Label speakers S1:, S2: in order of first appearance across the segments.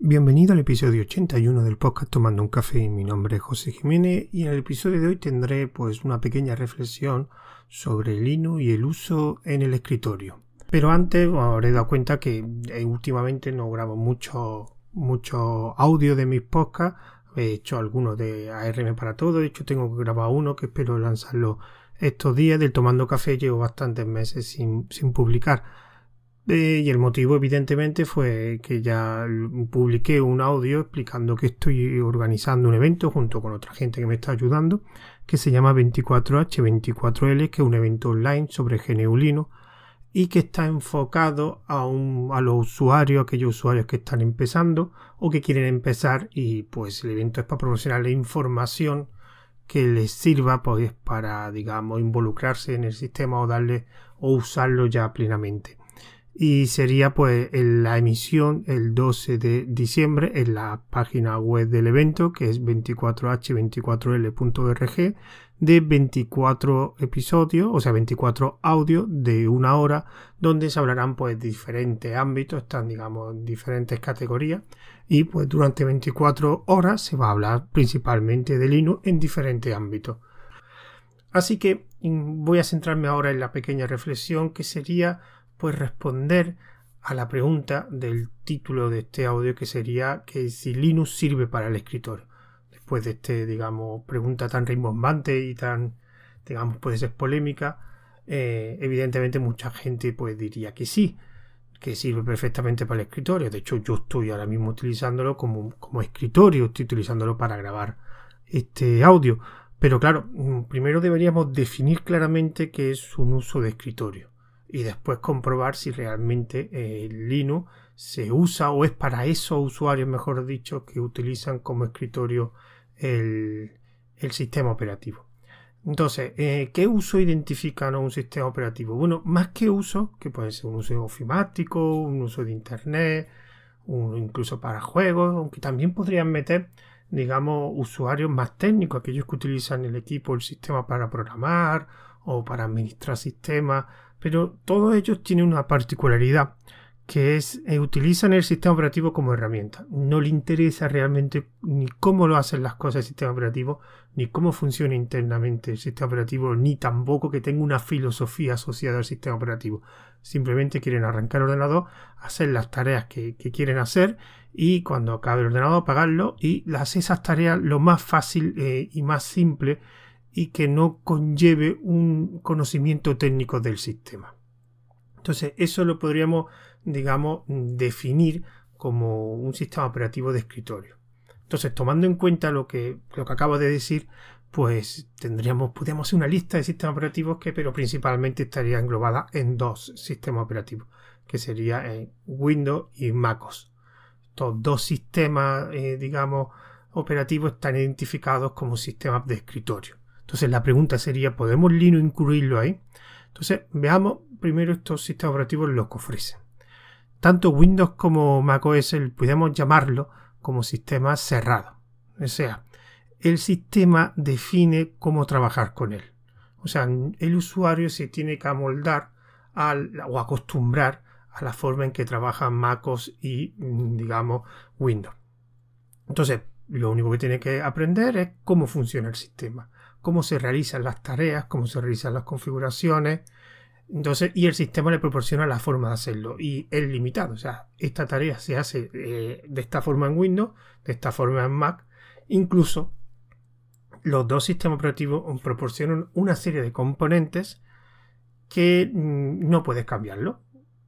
S1: Bienvenido al episodio 81 del podcast Tomando un café. Mi nombre es José Jiménez y en el episodio de hoy tendré pues una pequeña reflexión sobre el Linux y el uso en el escritorio. Pero antes os habré dado cuenta que eh, últimamente no grabo mucho, mucho audio de mis podcasts. He hecho algunos de ARM para todo. De hecho tengo que grabar uno que espero lanzarlo estos días. Del Tomando Café llevo bastantes meses sin, sin publicar eh, y el motivo, evidentemente, fue que ya publiqué un audio explicando que estoy organizando un evento junto con otra gente que me está ayudando, que se llama 24H24L, que es un evento online sobre GNU y que está enfocado a, a los usuarios, aquellos usuarios que están empezando o que quieren empezar y pues el evento es para proporcionarles información que les sirva pues para digamos involucrarse en el sistema o darle o usarlo ya plenamente y sería pues la emisión el 12 de diciembre en la página web del evento que es 24h24l.org de 24 episodios, o sea 24 audios de una hora donde se hablarán pues diferentes ámbitos, están digamos en diferentes categorías y pues durante 24 horas se va a hablar principalmente de Linux en diferentes ámbitos. Así que mm, voy a centrarme ahora en la pequeña reflexión que sería pues responder a la pregunta del título de este audio que sería que si Linux sirve para el escritorio. Después de este, digamos, pregunta tan rimbombante y tan, digamos, puede ser polémica, eh, evidentemente mucha gente pues diría que sí, que sirve perfectamente para el escritorio. De hecho, yo estoy ahora mismo utilizándolo como, como escritorio, estoy utilizándolo para grabar este audio. Pero claro, primero deberíamos definir claramente qué es un uso de escritorio y después comprobar si realmente el eh, Linux se usa o es para esos usuarios, mejor dicho, que utilizan como escritorio el, sistema operativo. Entonces, eh, ¿qué uso identifican un sistema operativo? Bueno, más que uso, que puede ser un uso ofimático, un uso de Internet, incluso para juegos, aunque también podrían meter, digamos, usuarios más técnicos, aquellos que utilizan el equipo, el sistema para programar o para administrar sistemas pero todos ellos tienen una particularidad que es eh, utilizan el sistema operativo como herramienta. No le interesa realmente ni cómo lo hacen las cosas el sistema operativo, ni cómo funciona internamente el sistema operativo, ni tampoco que tenga una filosofía asociada al sistema operativo. Simplemente quieren arrancar el ordenador, hacer las tareas que, quieren hacer y cuando acabe el ordenador apagarlo y las, esas tareas lo más fácil eh, y más simple y que no conlleve un conocimiento técnico del sistema. Entonces, eso lo podríamos, digamos, definir como un sistema operativo de escritorio. Entonces, tomando en cuenta lo que, lo que acabo de decir, pues tendríamos, podríamos hacer una lista de sistemas operativos que, pero principalmente estaría englobada en dos sistemas operativos, que sería Windows y MacOS. Estos dos sistemas, eh, digamos, operativos están identificados como sistemas de escritorio. Entonces la pregunta sería, ¿podemos Linux incluirlo ahí? Entonces veamos primero estos sistemas operativos los que ofrecen. Tanto Windows como macOS podemos llamarlo como sistema cerrado. O sea, el sistema define cómo trabajar con él. O sea, el usuario se tiene que amoldar o acostumbrar a la forma en que trabajan MacOS y, digamos, Windows. Entonces, lo único que tiene que aprender es cómo funciona el sistema cómo se realizan las tareas, cómo se realizan las configuraciones. Entonces, y el sistema le proporciona la forma de hacerlo. Y es limitado. O sea, esta tarea se hace eh, de esta forma en Windows, de esta forma en Mac. Incluso los dos sistemas operativos proporcionan una serie de componentes que mm, no puedes cambiarlo.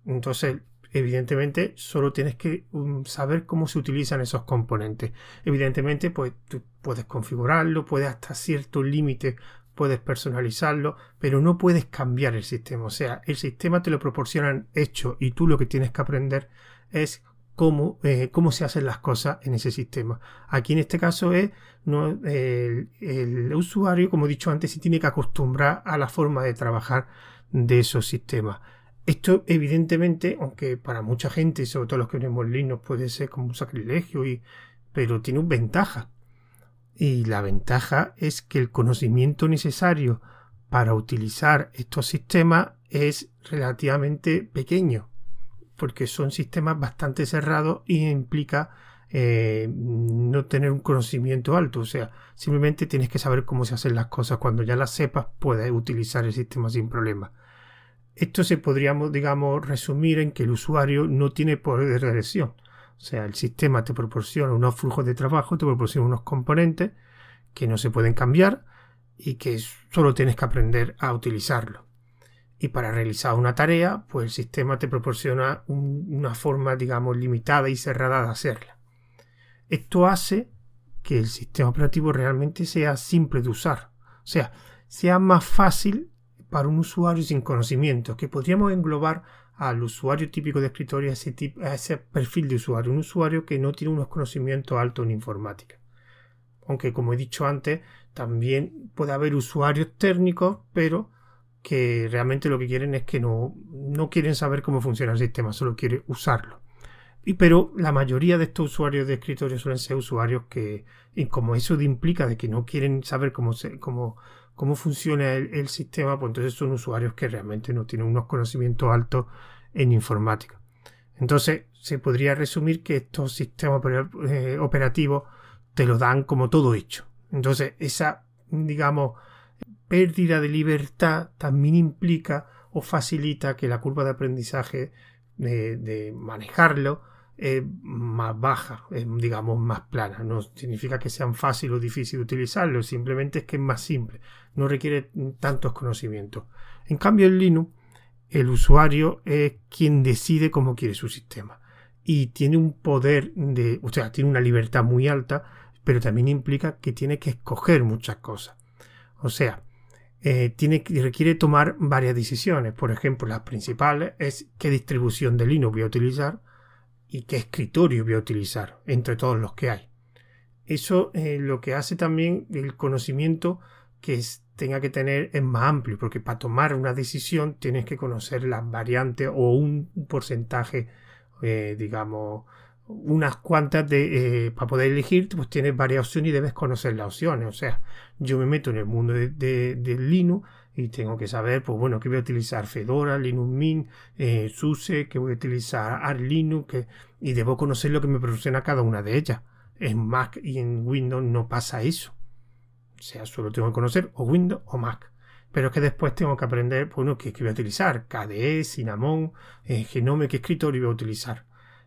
S1: Entonces, evidentemente solo tienes que um, saber cómo se utilizan esos componentes. Evidentemente, pues tú puedes configurarlo, puedes hasta cierto límite, puedes personalizarlo, pero no puedes cambiar el sistema. O sea, el sistema te lo proporcionan hecho y tú lo que tienes que aprender es cómo, eh, cómo se hacen las cosas en ese sistema. Aquí en este caso es el, el usuario, como he dicho antes, se tiene que acostumbrar a la forma de trabajar de esos sistemas. Esto, evidentemente, aunque para mucha gente, sobre todo los que tenemos Linux, puede ser como un sacrilegio, y, pero tiene una ventaja. Y la ventaja es que el conocimiento necesario para utilizar estos sistemas es relativamente pequeño, porque son sistemas bastante cerrados y implica eh, no tener un conocimiento alto. O sea, simplemente tienes que saber cómo se hacen las cosas. Cuando ya las sepas, puedes utilizar el sistema sin problema. Esto se podríamos, digamos, resumir en que el usuario no tiene poder de elección. O sea, el sistema te proporciona unos flujos de trabajo, te proporciona unos componentes que no se pueden cambiar y que solo tienes que aprender a utilizarlo. Y para realizar una tarea, pues el sistema te proporciona una forma, digamos, limitada y cerrada de hacerla. Esto hace que el sistema operativo realmente sea simple de usar. O sea, sea más fácil para un usuario sin conocimiento, que podríamos englobar al usuario típico de escritorio, a ese, tipo, a ese perfil de usuario, un usuario que no tiene unos conocimientos altos en informática. Aunque, como he dicho antes, también puede haber usuarios técnicos, pero que realmente lo que quieren es que no, no quieren saber cómo funciona el sistema, solo quieren usarlo. Y, pero la mayoría de estos usuarios de escritorio suelen ser usuarios que, y como eso implica de que no quieren saber cómo, se, cómo, cómo funciona el, sistema, pues entonces son usuarios que realmente no tienen unos conocimientos altos en informática. Entonces se podría resumir que estos sistemas eh, operativos te lo dan como todo hecho. Entonces esa, digamos, pérdida de libertad también implica o facilita que la curva de aprendizaje de manejarlo es más baja, es, digamos más plana. No significa que sean fácil o difícil de utilizarlo, simplemente es que es más simple, no requiere tantos conocimientos. En cambio, en Linux, el usuario es quien decide cómo quiere su sistema y tiene un poder de, o sea, tiene una libertad muy alta, pero también implica que tiene que escoger muchas cosas. O sea, eh, tiene, requiere tomar varias decisiones. Por ejemplo, las principales es qué distribución de Linux voy a utilizar y qué escritorio voy a utilizar entre todos los que hay. Eso eh, lo que hace también el conocimiento que tenga que tener es más amplio, porque para tomar una decisión tienes que conocer las variantes o un porcentaje, eh, digamos, unas cuantas de eh, para poder elegir, pues tienes varias opciones y debes conocer las opciones. O sea, yo me meto en el mundo de, de Linux y tengo que saber, pues bueno, que voy a utilizar Fedora, Linux Mint, eh, SUSE, que voy a utilizar Arch Linux, y debo conocer lo que me proporciona cada una de ellas. En Mac y en Windows no pasa eso. O sea, solo tengo que conocer o Windows o Mac. Pero es que después tengo que aprender, pues, bueno, qué, voy a utilizar, KDE, Cinnamon, eh, Genome, qué escritorio voy a utilizar.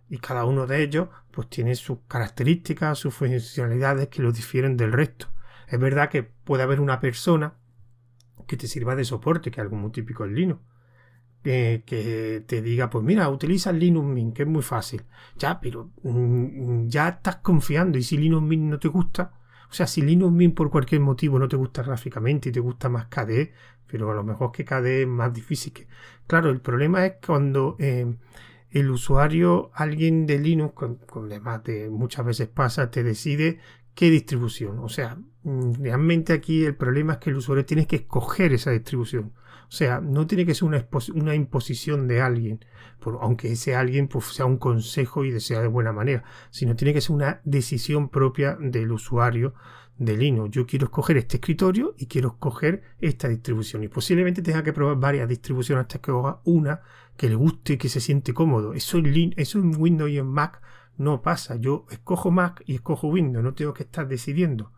S1: Y cada uno de ellos, pues tiene sus características, sus funcionalidades que lo difieren del resto. Es verdad que puede haber una persona que te sirva de soporte, que es algo muy típico en Linux. que te diga, pues mira, utiliza Linux Mint, que es muy fácil. Ya, pero mm, ya estás confiando. Y si Linux Mint no te gusta, o sea, si Linux Mint por cualquier motivo no te gusta gráficamente y te gusta más KDE, pero a lo mejor que KDE es más difícil que. Claro, el problema es cuando eh, el usuario, alguien de Linux, con, con además de muchas veces pasa, te decide qué distribución. O sea, mm, realmente aquí el problema es que el usuario tiene que escoger esa distribución. O sea, no tiene que ser una, imposición de alguien, aunque ese alguien pues, sea un consejo y desea de buena manera, sino tiene que ser una decisión propia del usuario de Linux. Yo quiero escoger este escritorio y quiero escoger esta distribución. Y posiblemente tenga que probar varias distribuciones hasta que coja una que le guste y que se siente cómodo. Eso en, eso en Windows y en Mac no pasa. Yo escojo Mac y escojo Windows, no tengo que estar decidiendo.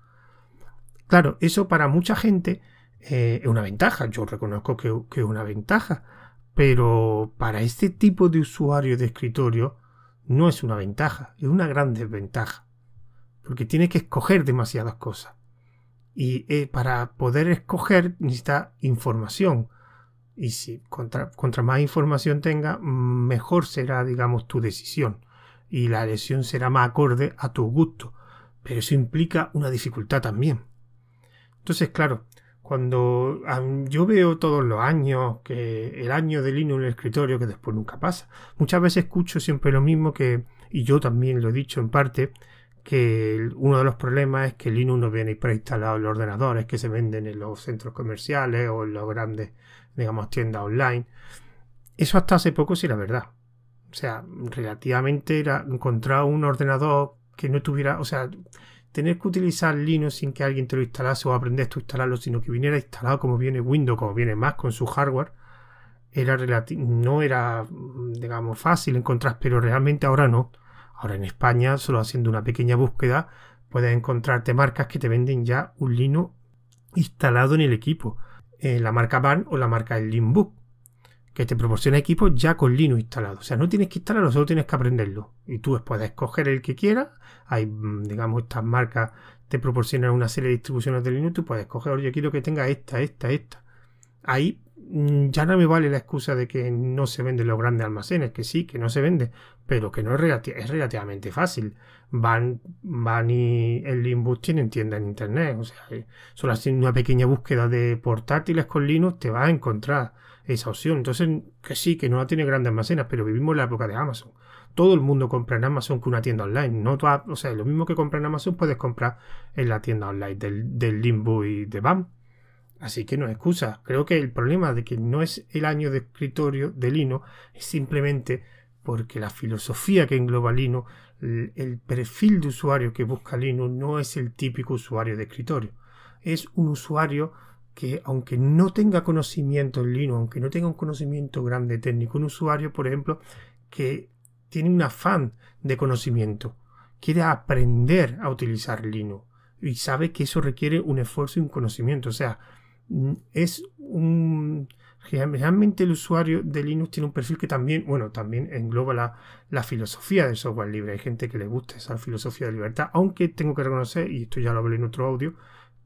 S1: Claro, eso para mucha gente eh, es una ventaja. Yo reconozco que, es una ventaja. Pero para este tipo de usuario de escritorio no es una ventaja, es una gran desventaja. Porque tiene que escoger demasiadas cosas. Y eh, para poder escoger necesita información. Y si contra, contra más información tenga, mejor será, digamos, tu decisión y la lesión será más acorde a tu gusto, pero eso implica una dificultad también. Entonces, claro, cuando yo veo todos los años que el año de Linux en el escritorio, que después nunca pasa, muchas veces escucho siempre lo mismo que, y yo también lo he dicho en parte, que uno de los problemas es que Linux no viene preinstalado en los ordenadores que se venden en los centros comerciales o en los grandes, digamos, tiendas online. Eso hasta hace poco sí era verdad. O sea, relativamente era encontrar un ordenador que no tuviera, o sea, tener que utilizar Linux sin que alguien te lo instalase o aprender a instalarlo, sino que viniera instalado como viene Windows, como viene Mac con su hardware, era no era, digamos, fácil encontrar, pero realmente ahora no. Ahora en España, solo haciendo una pequeña búsqueda, puedes encontrarte marcas que te venden ya un Linux instalado en el equipo. Eh, la marca Van o la marca el Limbook que te proporciona equipos ya con Linux instalado. O sea, no tienes que instalarlo, solo tienes que aprenderlo. Y tú puedes escoger el que quieras. Hay, mm, digamos, estas marcas te proporcionan una serie de distribuciones de Linux. Tú puedes escoger, oye, quiero que tenga esta, esta, esta. Ahí mm, ya no me vale la excusa de que no se venden los grandes almacenes, que sí, que no se vende, pero que no es, es relativamente fácil. Van, van y el Linux tienen tienda en internet, o sea, eh, solo haciendo una pequeña búsqueda de portátiles con Linux te vas a encontrar esa opción. Entonces, que sí, que no tiene grandes almacenes, pero vivimos en la época de Amazon. Todo el mundo compra en Amazon que una tienda online. No o sea, lo mismo que compra en Amazon puedes comprar en la tienda online del, del Limbo y de BAM. Así que no es excusa. Creo que el problema de que no es el año de escritorio de Lino es simplemente porque la filosofía que engloba Lino, el perfil de usuario que busca Lino no es el típico usuario de escritorio. Es un usuario que aunque no tenga conocimiento en Linux, aunque no tenga un conocimiento grande técnico, un usuario, por ejemplo, que tiene un afán de conocimiento, quiere aprender a utilizar Linux y sabe que eso requiere un esfuerzo y un conocimiento. O sea, mm, es un... Realmente el usuario de Linux tiene un perfil que también, bueno, también engloba la, la filosofía del software libre. Hay gente que le gusta esa filosofía de libertad, aunque tengo que reconocer, y esto ya lo hablé en otro audio,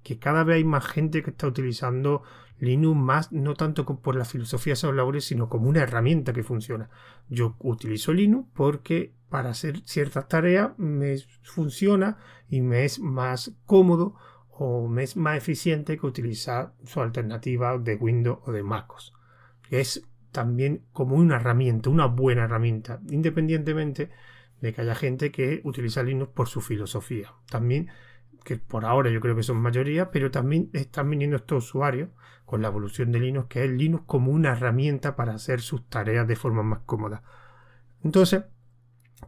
S1: que cada vez hay más gente que está utilizando Linux más, no tanto por la filosofía de labores, sino como una herramienta que funciona. Yo utilizo Linux porque para hacer ciertas tareas me funciona y me es más cómodo o me es más eficiente que utilizar su alternativa de Windows o de MacOS. Es también como una herramienta, una buena herramienta, independientemente de que haya gente que utiliza Linux por su filosofía. También que por ahora yo creo que son mayoría, pero también están viniendo estos usuarios con la evolución de Linux, que es Linux como una herramienta para hacer sus tareas de forma más cómoda. Entonces,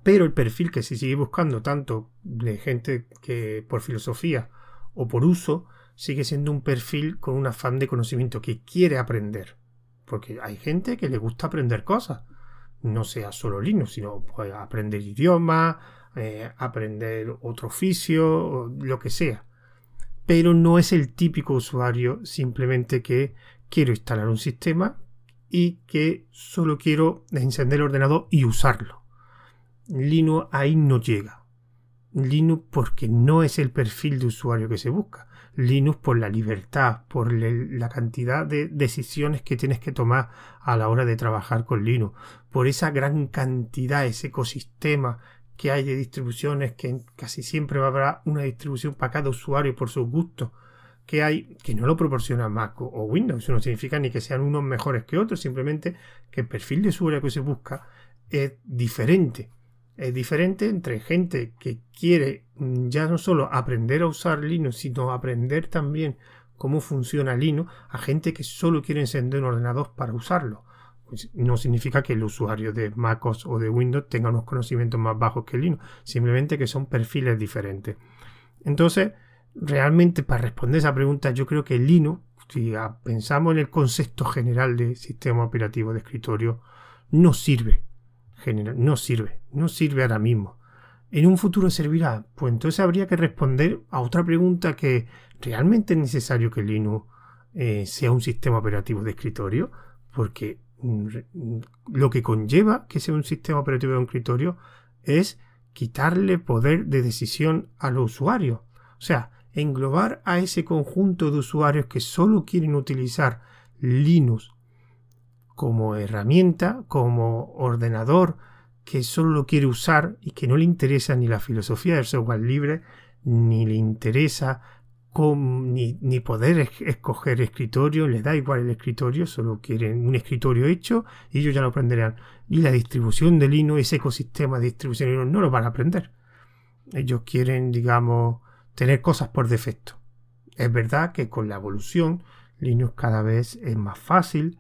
S1: pero el perfil que se sigue buscando tanto de gente que por filosofía o por uso, sigue siendo un perfil con un afán de conocimiento que quiere aprender. Porque hay gente que le gusta aprender cosas. No sea solo Linux, sino pues, aprender idiomas, eh, aprender otro oficio, lo que sea. Pero no es el típico usuario simplemente que quiero instalar un sistema y que solo quiero encender el ordenador y usarlo. Linux ahí no llega. Linux porque no es el perfil de usuario que se busca. Linux por la libertad, por la cantidad de decisiones que tienes que tomar a la hora de trabajar con Linux, por esa gran cantidad, ese ecosistema que hay de distribuciones, que casi siempre habrá una distribución para cada usuario por sus gustos, que hay que no lo proporciona Mac o Windows. No significa ni que sean unos mejores que otros, simplemente que el perfil de usuario que se busca es diferente. Es diferente entre gente que quiere ya no solo aprender a usar Linux, sino aprender también cómo funciona Linux, a gente que solo quiere encender un ordenador para usarlo. Pues, no significa que el usuario de MacOS o de Windows tenga unos conocimientos más bajos que Linux, simplemente que son perfiles diferentes. Entonces, realmente para responder esa pregunta, yo creo que Linux, si pensamos en el concepto general de sistema operativo de escritorio, no sirve. no sirve, no sirve ahora mismo. ¿En un futuro servirá? Pues entonces habría que responder a otra pregunta que ¿realmente es necesario que Linux eh, sea un sistema operativo de escritorio? Porque lo que conlleva que sea un sistema operativo de un escritorio es quitarle poder de decisión a los usuarios. O sea, englobar a ese conjunto de usuarios que solo quieren utilizar Linux como herramienta, como ordenador, que solo lo quiere usar y que no le interesa ni la filosofía del software libre, ni le interesa ni, poder escoger escritorio, les da igual el escritorio, solo quieren un escritorio hecho y ellos ya lo aprenderán. Y la distribución de Linux, ese ecosistema de distribución de Linux, no lo van a aprender. Ellos quieren, digamos, tener cosas por defecto. Es verdad que con la evolución, Linux cada vez es más fácil,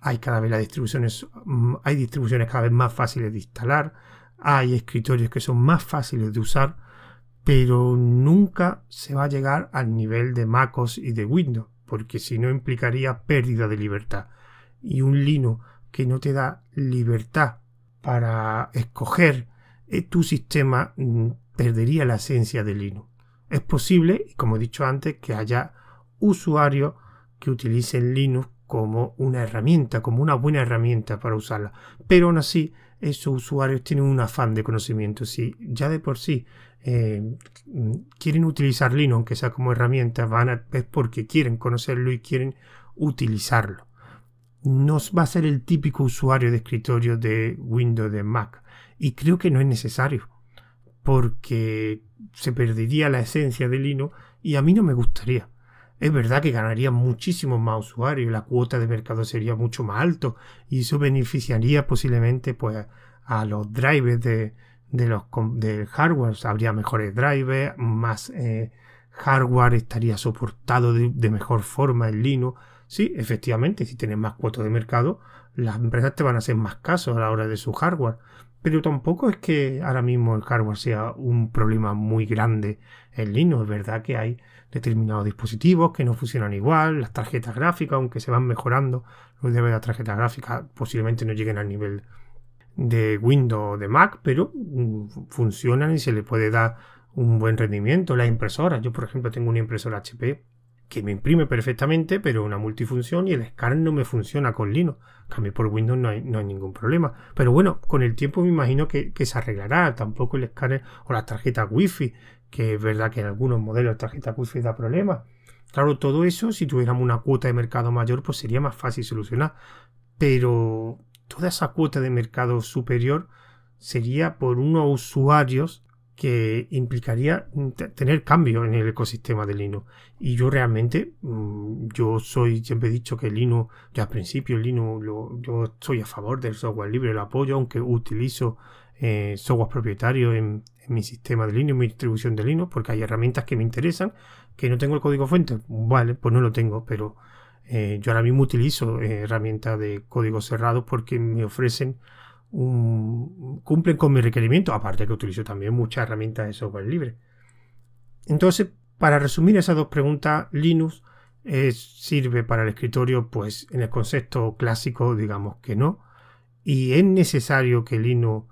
S1: hay cada vez las distribuciones, mm, hay distribuciones cada vez más fáciles de instalar, hay escritorios que son más fáciles de usar, pero nunca se va a llegar al nivel de MacOS y de Windows, porque si no implicaría pérdida de libertad. Y un Linux que no te da libertad para escoger eh, tu sistema mm, perdería la esencia de Linux. Es posible, como he dicho antes, que haya usuarios que utilicen Linux como una herramienta, como una buena herramienta para usarla. Pero aún así, esos usuarios tienen un afán de conocimiento. Si ya de por sí eh, quieren utilizar Linux, aunque sea como herramienta, van a, es porque quieren conocerlo y quieren utilizarlo. No va a ser el típico usuario de escritorio de Windows, de Mac. Y creo que no es necesario, porque se perdería la esencia de Linux y a mí no me gustaría. Es verdad que ganaría muchísimos más usuarios, la cuota de mercado sería mucho más alto y eso beneficiaría posiblemente pues, a los drivers de, los, del hardware. Habría mejores drivers, más eh, hardware estaría soportado de, mejor forma en Linux. Sí, efectivamente, si tienes más cuotas de mercado, las empresas te van a hacer más caso a la hora de su hardware. Pero tampoco es que ahora mismo el hardware sea un problema muy grande en Linux. Es verdad que hay determinados dispositivos que no funcionan igual, las tarjetas gráficas, aunque se van mejorando, los de la tarjeta gráfica posiblemente no lleguen al nivel de Windows o de Mac, pero mm, funcionan y se le puede dar un buen rendimiento. Las impresoras, yo por ejemplo tengo una impresora HP que me imprime perfectamente, pero una multifunción y el escáner no me funciona con Linux. Cambio por Windows no hay, no hay ningún problema. Pero bueno, con el tiempo me imagino que, que se arreglará. Tampoco el escáner o las tarjetas Wi-Fi que es verdad que en algunos modelos de tarjeta Wi-Fi da problemas. Claro, todo eso, si tuviéramos una cuota de mercado mayor, pues sería más fácil solucionar. Pero toda esa cuota de mercado superior sería por unos usuarios que implicaría tener cambio en el ecosistema de Linux. Y yo realmente, mm, yo soy, siempre he dicho que Linux, ya al principio Linux, yo estoy a favor del software libre, lo apoyo, aunque utilizo eh, software propietario en, mi sistema de Linux, mi distribución de Linux, porque hay herramientas que me interesan, que no tengo el código fuente, vale, pues no lo tengo, pero eh, yo ahora mismo utilizo eh, herramientas de código cerrado porque me ofrecen un, cumplen con mi requerimiento, aparte que utilizo también muchas herramientas de software libre. Entonces, para resumir esas dos preguntas, Linux sirve para el escritorio, pues en el concepto clásico, digamos que no, y es necesario que Linux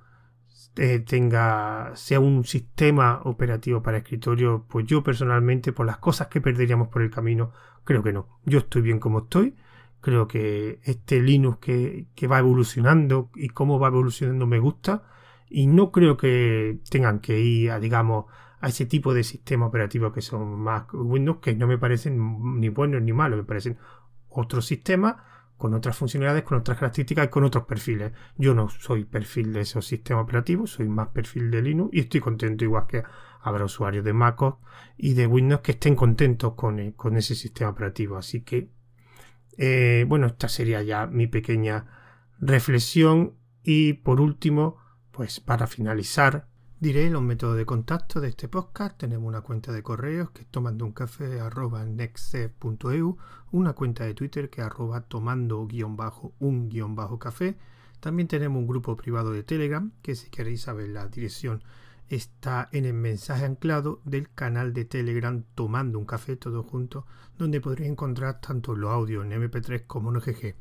S1: eh, tenga sea un sistema operativo para escritorio, pues yo personalmente, por las cosas que perderíamos por el camino, creo que no. Yo estoy bien como estoy. Creo que este Linux que, va evolucionando y cómo va evolucionando me gusta. Y no creo que tengan que ir a, digamos, a ese tipo de sistema operativo que son más Windows, que no me parecen ni buenos ni malos, me parecen otros sistemas con otras funcionalidades, con otras características y con otros perfiles. Yo no soy perfil de esos sistemas operativos, soy más perfil de Linux y estoy contento igual que habrá usuarios de MacOS y de Windows que estén contentos con, eh, ese sistema operativo. Así que, eh, bueno, esta sería ya mi pequeña reflexión y por último, pues para finalizar, Diré los métodos de contacto de este podcast. Tenemos una cuenta de correos que es tomandouncafe.nextc.eu, una cuenta de Twitter que arroba tomando-un-café. También tenemos un grupo privado de Telegram que si queréis saber la dirección está en el mensaje anclado del canal de Telegram Tomando un Café todo junto, donde podréis encontrar tanto los audios en MP3 como en OGG.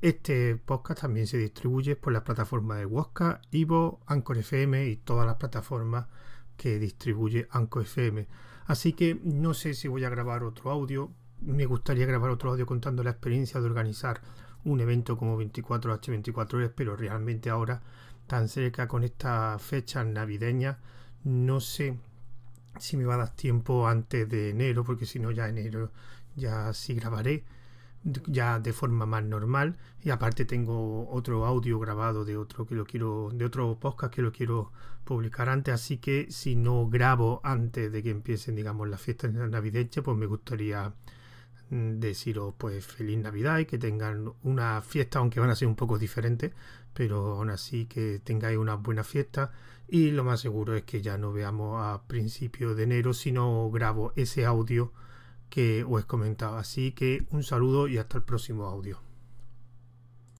S1: Este podcast también se distribuye por las plataformas de Wosca, Ivo, Anchor FM y todas las plataformas que distribuye Anchor FM. Así que no sé si voy a grabar otro audio. Me gustaría grabar otro audio contando la experiencia de organizar un evento como 24H24 horas, pero realmente ahora, tan cerca con esta fecha navideña, no sé si me va a dar tiempo antes de enero, porque si no ya enero ya sí grabaré ya de forma más normal. Y aparte tengo otro audio grabado de otro que lo quiero de otro podcast que lo quiero publicar antes. Así que si no grabo antes de que empiecen digamos las fiestas navideñas pues me gustaría mm, deciros pues feliz navidad y que tengan una fiesta aunque van a ser un poco diferentes pero aún así que tengáis una buena fiesta y lo más seguro es que ya no veamos a principios de enero si no grabo ese audio que os he comentado. Así que un saludo y hasta el próximo audio.